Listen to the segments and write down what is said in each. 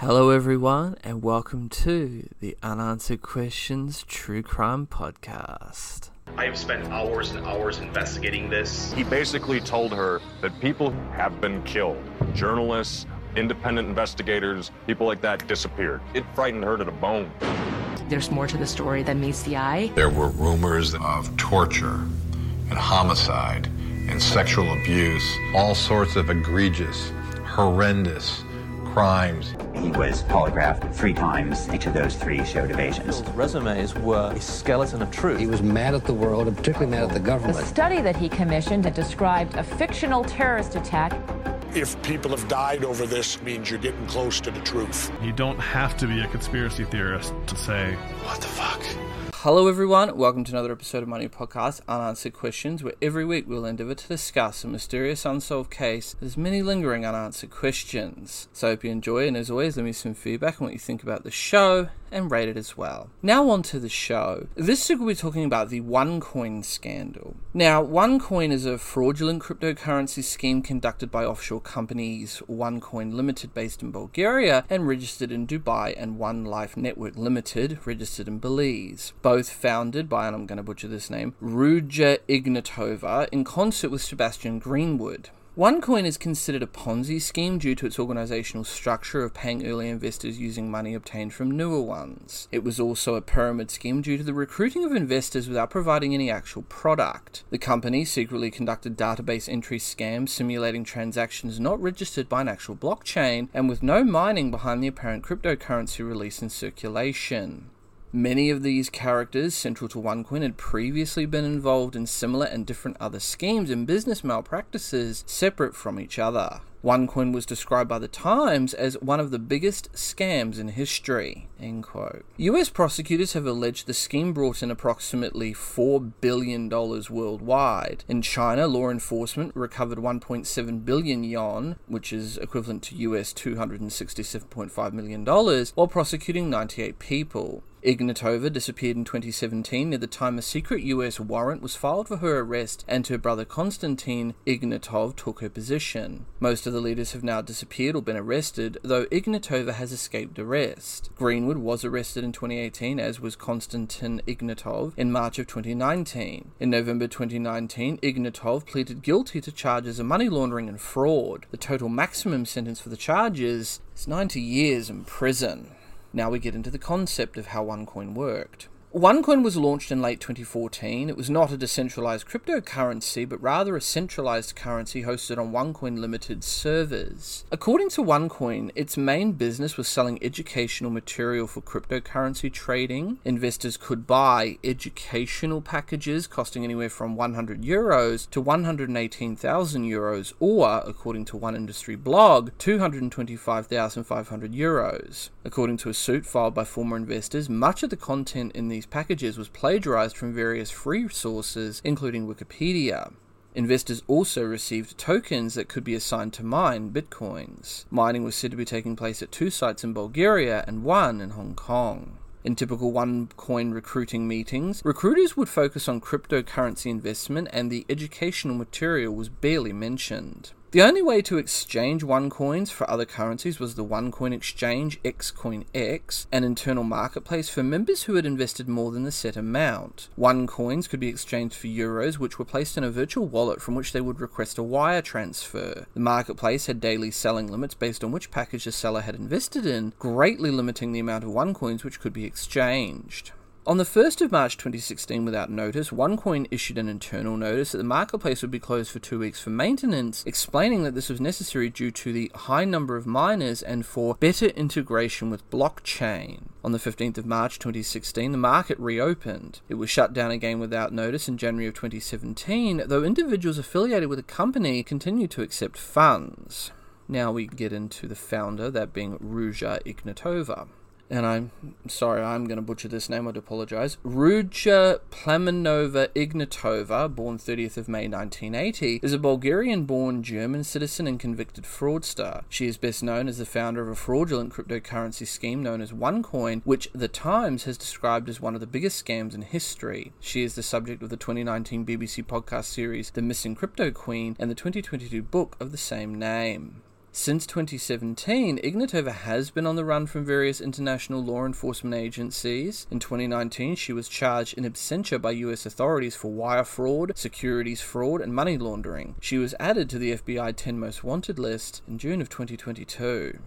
Hello, everyone, and welcome to the Unanswered Questions True Crime Podcast. I have spent hours and hours investigating this. He basically told her that people have been killed. Journalists, independent investigators, people like that disappeared. It frightened her to the bone. There's more to the story than meets the eye. There were rumors of torture and homicide and sexual abuse, all sorts of egregious, horrendous crimes. He was polygraphed three times. Each of those three showed evasions. His resumes were a skeleton of truth. He was mad at the world and particularly mad at the government. The study that he commissioned had described a fictional terrorist attack if people have died over this means you're getting close to the truth. You don't have to be a conspiracy theorist to say, What the fuck? Hello, everyone. Welcome to another episode of my new podcast, Unanswered Questions, where every week we'll endeavour to discuss a mysterious unsolved case has many lingering unanswered questions. So I hope you enjoy, and as always, leave me some feedback on what you think about the show and rate it as well. Now on to the show. This week we'll be talking about the OneCoin scandal. Now, OneCoin is a fraudulent cryptocurrency scheme conducted by offshore companies OneCoin Limited based in Bulgaria and registered in Dubai and One Life Network Limited registered in Belize. Both founded by, and I'm going to butcher this name, Ruja Ignatova in concert with Sebastian Greenwood. OneCoin is considered a Ponzi scheme due to its organizational structure of paying early investors using money obtained from newer ones. It was also a pyramid scheme due to the recruiting of investors without providing any actual product. The company secretly conducted database entry scams simulating transactions not registered by an actual blockchain and with no mining behind the apparent cryptocurrency release in circulation. Many of these characters central to OneCoin had previously been involved in similar and different other schemes and business malpractices separate from each other. OneCoin was described by the Times as one of the biggest scams in history. US prosecutors have alleged the scheme brought in approximately $4 billion worldwide. In China, law enforcement recovered 1.7 billion yuan, which is equivalent to US $267.5 million, while prosecuting 98 people. Ignatova disappeared in 2017 near the time a secret US warrant was filed for her arrest and her brother Konstantin Ignatov took her position. Most of the leaders have now disappeared or been arrested, though Ignatova has escaped arrest. Greenwood was arrested in 2018 as was Konstantin Ignatov in March of 2019. In November 2019, Ignatov pleaded guilty to charges of money laundering and fraud. The total maximum sentence for the charges is 90 years in prison. Now we get into the concept of how OneCoin worked. OneCoin was launched in late 2014. It was not a decentralized cryptocurrency, but rather a centralized currency hosted on OneCoin Limited servers. According to OneCoin, its main business was selling educational material for cryptocurrency trading. Investors could buy educational packages costing anywhere from 100 euros to 118,000 euros, or, according to one industry blog, 225,500 euros. According to a suit filed by former investors, much of the content in these packages was plagiarized from various free sources, including Wikipedia. Investors also received tokens that could be assigned to mine bitcoins. Mining was said to be taking place at two sites in Bulgaria and one in Hong Kong. In typical OneCoin recruiting meetings, recruiters would focus on cryptocurrency investment and the educational material was barely mentioned. The only way to exchange OneCoins for other currencies was the OneCoin Exchange XCoinX, an internal marketplace for members who had invested more than the set amount. OneCoins could be exchanged for euros, which were placed in a virtual wallet from which they would request a wire transfer. The marketplace had daily selling limits based on which package the seller had invested in, greatly limiting the amount of OneCoins which could be exchanged. On the 1st of March 2016, without notice, OneCoin issued an internal notice that the marketplace would be closed for two weeks for maintenance, explaining that this was necessary due to the high number of miners and for better integration with blockchain. On the 15th of March 2016, the market reopened. It was shut down again without notice in January of 2017, though individuals affiliated with the company continued to accept funds. Now we get into the founder, that being Ruja Ignatova and I'm sorry, I'm going to butcher this name, I'd apologize. Ruja Plamenova Ignatova, born 30th of May 1980, is a Bulgarian born German citizen and convicted fraudster. She is best known as the founder of a fraudulent cryptocurrency scheme known as OneCoin, which The Times has described as one of the biggest scams in history. She is the subject of the 2019 BBC podcast series The Missing Crypto Queen and the 2022 book of the same name. Since 2017, Ignatova has been on the run from various international law enforcement agencies. In 2019, she was charged in absentia by US authorities for wire fraud, securities fraud, and money laundering. She was added to the FBI 10 Most Wanted list in June of 2022.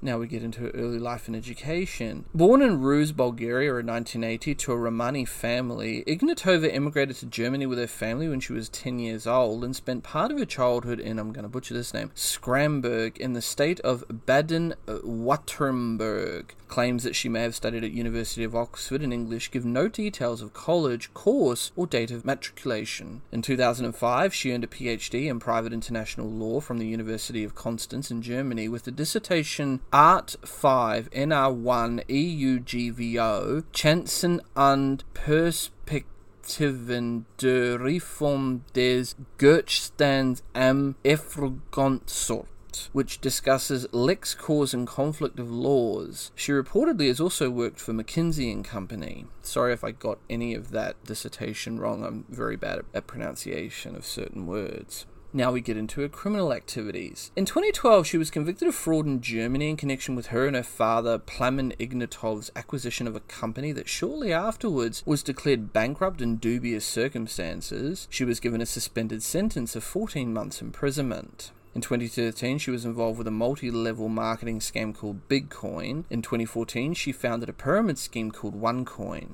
Now we get into her early life and education. Born in Ruse, Bulgaria in 1980 to a Romani family, Ignatova immigrated to Germany with her family when she was 10 years old and spent part of her childhood in, I'm going to butcher this name, Scramberg in the state of Baden-Württemberg. Claims that she may have studied at University of Oxford in English give no details of college, course, or date of matriculation. In 2005, she earned a PhD in private international law from the University of Constance in Germany with a dissertation Art 5 NR1 EUGVO Chancen und Perspektiven der Reform des Gegenstands am Erfolgsort which discusses Lex causae and conflict of laws. She reportedly has also worked for McKinsey and Company. Sorry if I got any of that dissertation wrong. I'm very bad at pronunciation of certain words. Now we get into her criminal activities. In 2012, she was convicted of fraud in Germany in connection with her and her father, Plamen Ignatov's acquisition of a company that shortly afterwards was declared bankrupt in dubious circumstances. She was given a suspended sentence of 14 months imprisonment. In 2013, she was involved with a multi level marketing scam called BigCoin. In 2014, she founded a pyramid scheme called OneCoin.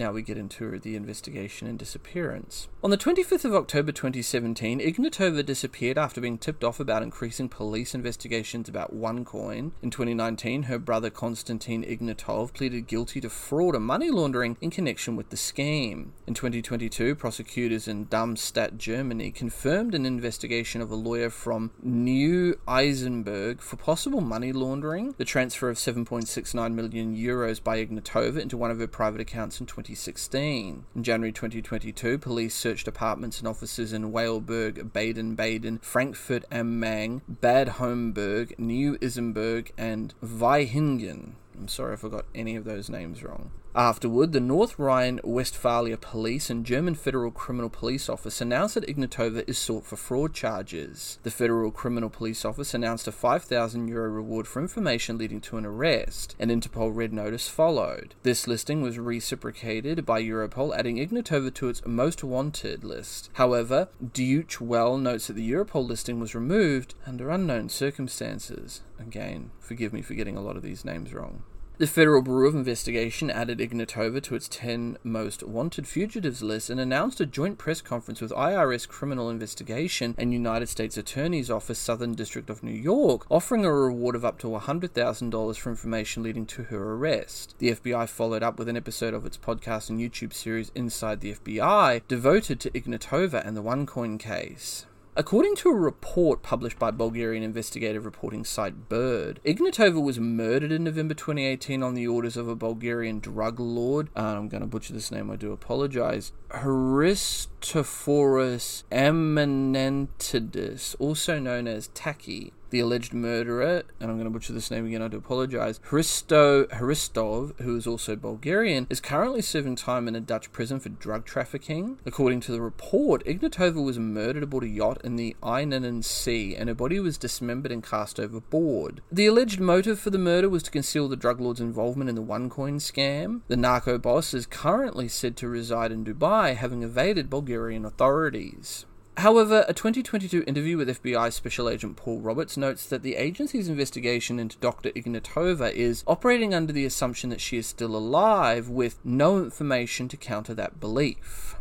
Now we get into the investigation and disappearance. On the 25th of October 2017, Ignatova disappeared after being tipped off about increasing police investigations about OneCoin. In 2019, her brother Konstantin Ignatov pleaded guilty to fraud and money laundering in connection with the scheme. In 2022, prosecutors in Darmstadt, Germany, confirmed an investigation of a lawyer from New Isenburg for possible money laundering, the transfer of 7.69 million euros by Ignatova into one of her private accounts in 2016. In January 2022, police searched apartments and offices in Weilburg, Baden Baden, Frankfurt am Main, Bad Homburg, New Isenburg, and Weihingen. I'm sorry if I got any of those names wrong. Afterward, the North Rhine Westphalia Police and German Federal Criminal Police Office announced that Ignatova is sought for fraud charges. The Federal Criminal Police Office announced a 5,000 euro reward for information leading to an arrest. An Interpol red notice followed. This listing was reciprocated by Europol, adding Ignatova to its most wanted list. However, Deutsche Welle notes that the Europol listing was removed under unknown circumstances. Again, forgive me for getting a lot of these names wrong. The Federal Bureau of Investigation added Ignatova to its 10 most wanted fugitives list and announced a joint press conference with IRS Criminal Investigation and United States Attorney's Office Southern District of New York, offering a reward of up to $100,000 for information leading to her arrest. The FBI followed up with an episode of its podcast and YouTube series Inside the FBI, devoted to Ignatova and the OneCoin case. According to a report published by Bulgarian investigative reporting site Bird, Ignatova was murdered in November 2018 on the orders of a Bulgarian drug lord. Uh, I'm going to butcher this name, I do apologize. Christoforos Eminentidis, also known as Taki the alleged murderer, and I'm going to butcher this name again, I do apologize, Hristo Hristov, who is also Bulgarian, is currently serving time in a Dutch prison for drug trafficking. According to the report, Ignatova was murdered aboard a yacht in the Ionian Sea, and her body was dismembered and cast overboard. The alleged motive for the murder was to conceal the drug lord's involvement in the OneCoin scam. The narco boss is currently said to reside in Dubai, having evaded Bulgarian authorities. However, a 2022 interview with FBI Special Agent Paul Roberts notes that the agency's investigation into Dr. Ignatova is operating under the assumption that she is still alive, with no information to counter that belief.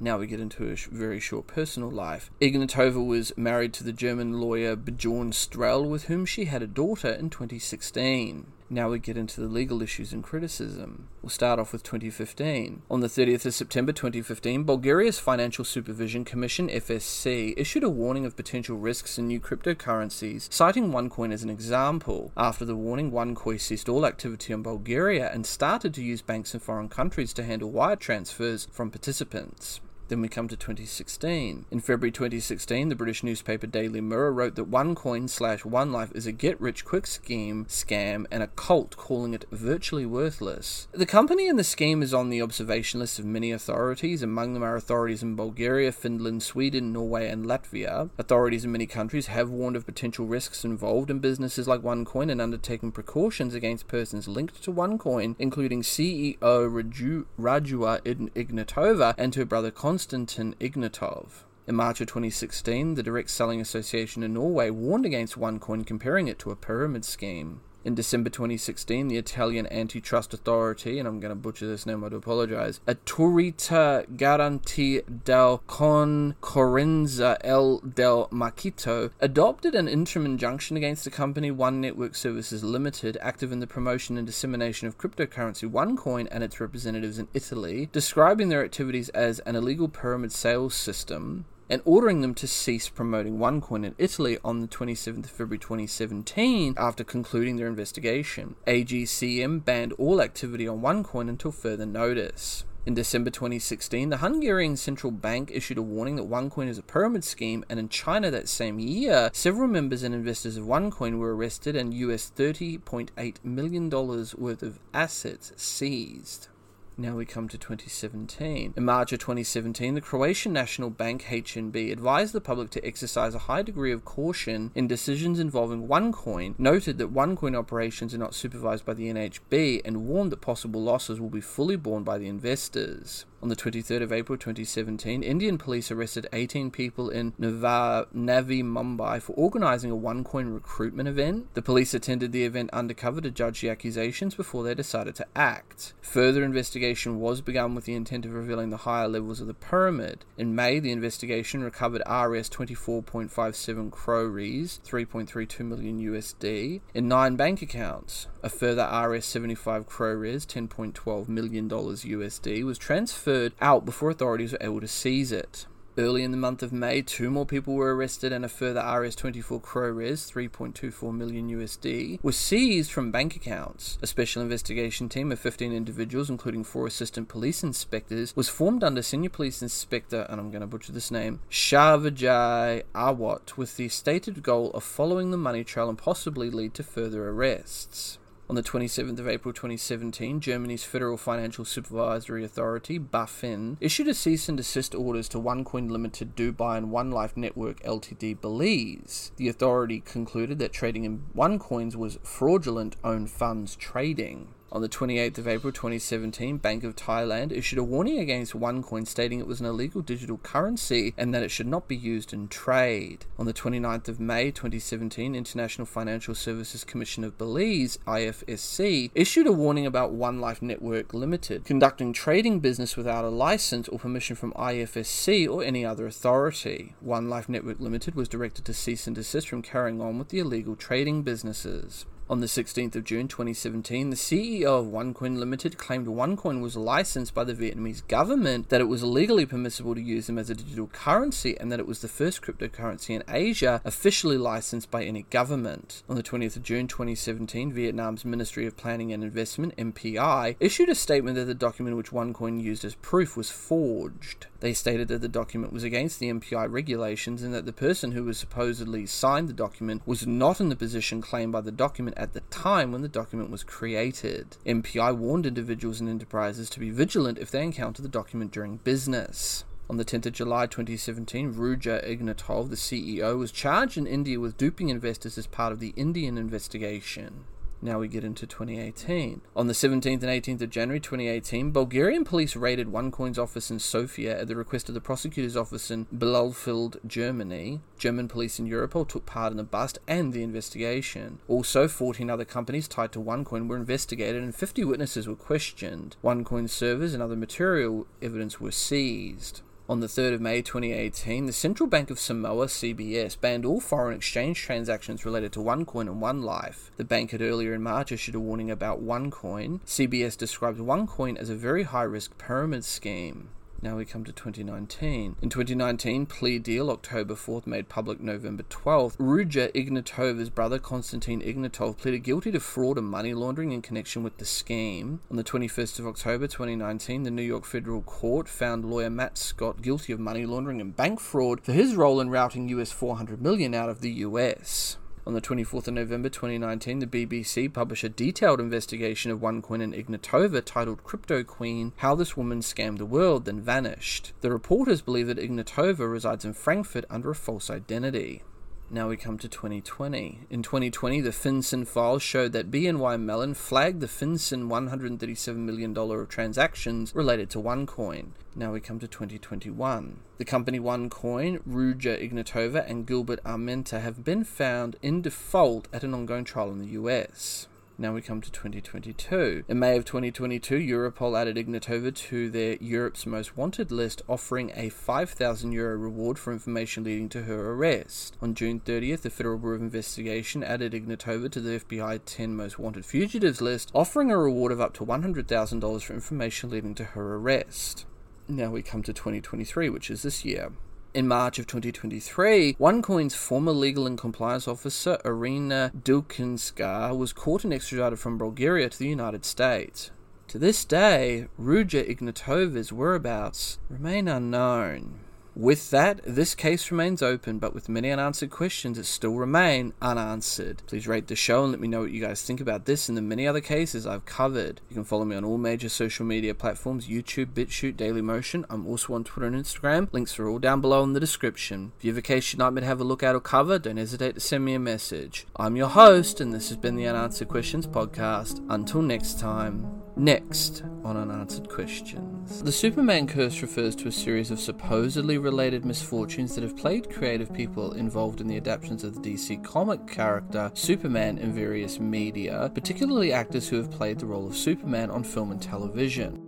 Now we get into a very short personal life. Ignatova was married to the German lawyer Bjorn Strehl, with whom she had a daughter in 2016. Now we get into the legal issues and criticism. We'll start off with 2015. On the 30th of September 2015, Bulgaria's Financial Supervision Commission, FSC, issued a warning of potential risks in new cryptocurrencies, citing OneCoin as an example. After the warning, OneCoin ceased all activity in Bulgaria and started to use banks in foreign countries to handle wire transfers from participants. Then we come to 2016. In February 2016, the British newspaper Daily Mirror wrote that OneCoin slash OneLife is a get rich quick scheme, scam, and a cult calling it virtually worthless. The company and the scheme is on the observation list of many authorities. Among them are authorities in Bulgaria, Finland, Sweden, Norway, and Latvia. Authorities in many countries have warned of potential risks involved in businesses like OneCoin and undertaken precautions against persons linked to OneCoin, including CEO Raju- Rajua Ignatova and her brother Konstantin Ignatov. In March of 2016, the Direct Selling Association in Norway warned against OneCoin, comparing it to a pyramid scheme. In December 2016, the Italian antitrust authority, and I'm going to butcher this name, I do apologize, Autorità Garanti del Concorrenza El del Marchito, adopted an interim injunction against the company One Network Services Limited, active in the promotion and dissemination of cryptocurrency OneCoin and its representatives in Italy, describing their activities as an illegal pyramid sales system and ordering them to cease promoting OneCoin in Italy on the 27th of February 2017 after concluding their investigation. AGCM banned all activity on OneCoin until further notice. In December 2016, the Hungarian central bank issued a warning that OneCoin is a pyramid scheme, and in China that same year, several members and investors of OneCoin were arrested and US $30.8 million worth of assets seized. Now we come to 2017. In March of 2017, the Croatian National Bank HNB advised the public to exercise a high degree of caution in decisions involving OneCoin, noted that OneCoin operations are not supervised by the NHB, and warned that possible losses will be fully borne by the investors. On the 23rd of April 2017, Indian police arrested 18 people in Nava, Navi Mumbai for organizing a OneCoin recruitment event. The police attended the event undercover to judge the accusations before they decided to act. Further investigation was begun with the intent of revealing the higher levels of the pyramid. In May, the investigation recovered RS 24.57 crores, 3.32 million USD, in nine bank accounts. A further RS 75 crores, 10.12 million dollars USD, was transferred out before authorities were able to seize it. Early in the month of May, two more people were arrested and a further RS24 crores, 3.24 million USD, was seized from bank accounts. A special investigation team of 15 individuals, including four assistant police inspectors, was formed under Senior Police Inspector, and I'm going to butcher this name, Shavajai Awat, with the stated goal of following the money trail and possibly lead to further arrests. On the 27th of April 2017, Germany's Federal Financial Supervisory Authority, BaFin, issued a cease and desist orders to OneCoin Limited, Dubai, and One Life Network Ltd. Belize. The authority concluded that trading in OneCoins was fraudulent own funds trading. On the 28th of April 2017, Bank of Thailand issued a warning against OneCoin stating it was an illegal digital currency and that it should not be used in trade. On the 29th of May 2017, International Financial Services Commission of Belize, IFSC, issued a warning about One Life Network Limited conducting trading business without a license or permission from IFSC or any other authority. One Life Network Limited was directed to cease and desist from carrying on with the illegal trading businesses. On the 16th of June 2017, the CEO of OneCoin Limited claimed OneCoin was licensed by the Vietnamese government, that it was legally permissible to use them as a digital currency, and that it was the first cryptocurrency in Asia officially licensed by any government. On the 20th of June 2017, Vietnam's Ministry of Planning and Investment, MPI, issued a statement that the document which OneCoin used as proof was forged. They stated that the document was against the MPI regulations and that the person who was supposedly signed the document was not in the position claimed by the document at the time when the document was created. MPI warned individuals and enterprises to be vigilant if they encounter the document during business. On the 10th of July 2017, Ruja Ignatov, the CEO, was charged in India with duping investors as part of the Indian investigation. Now we get into 2018. On the 17th and 18th of January 2018, Bulgarian police raided OneCoin's office in Sofia at the request of the prosecutor's office in Bielefeld, Germany. German police in Europol took part in the bust and the investigation. Also, 14 other companies tied to OneCoin were investigated and 50 witnesses were questioned. OneCoin servers and other material evidence were seized. On the 3rd of May 2018, the Central Bank of Samoa, CBS, banned all foreign exchange transactions related to OneCoin and OneLife. The bank had earlier in March issued a warning about OneCoin. CBS described OneCoin as a very high risk pyramid scheme. Now we come to 2019. In 2019, plea deal October 4th made public November 12th. Ruja Ignatova's brother Konstantin Ignatov pleaded guilty to fraud and money laundering in connection with the scheme. On the 21st of October 2019, the New York Federal Court found lawyer Matt Scott guilty of money laundering and bank fraud for his role in routing US 400 million out of the US. On the 24th of November 2019, the BBC published a detailed investigation of OneCoin and Ignatova titled Crypto Queen How This Woman Scammed the World Then Vanished. The reporters believe that Ignatova resides in Frankfurt under a false identity. Now we come to 2020. In 2020, the FinCEN files showed that BNY Mellon flagged the FinCEN $137 million of transactions related to OneCoin. Now we come to 2021. The company OneCoin, Ruja Ignatova, and Gilbert Armenta have been found in default at an ongoing trial in the US. Now we come to 2022. In May of 2022, Europol added Ignatova to their Europe's Most Wanted list, offering a 5,000 euro reward for information leading to her arrest. On June 30th, the Federal Bureau of Investigation added Ignatova to the FBI 10 Most Wanted Fugitives list, offering a reward of up to $100,000 for information leading to her arrest. Now we come to 2023, which is this year. In March of 2023, OneCoin's former legal and compliance officer, Irina Dilkinska, was caught and extradited from Bulgaria to the United States. To this day, Ruja Ignatova's whereabouts remain unknown. With that, this case remains open, but with many unanswered questions that still remain unanswered. Please rate the show and let me know what you guys think about this and the many other cases I've covered. You can follow me on all major social media platforms YouTube, BitChute, Dailymotion. I'm also on Twitter and Instagram. Links are all down below in the description. If you have a case you'd like me to have a look at or cover, don't hesitate to send me a message. I'm your host, and this has been the Unanswered Questions Podcast. Until next time. Next on Unanswered Questions. The Superman curse refers to a series of supposedly related misfortunes that have plagued creative people involved in the adaptations of the DC comic character Superman in various media, particularly actors who have played the role of Superman on film and television.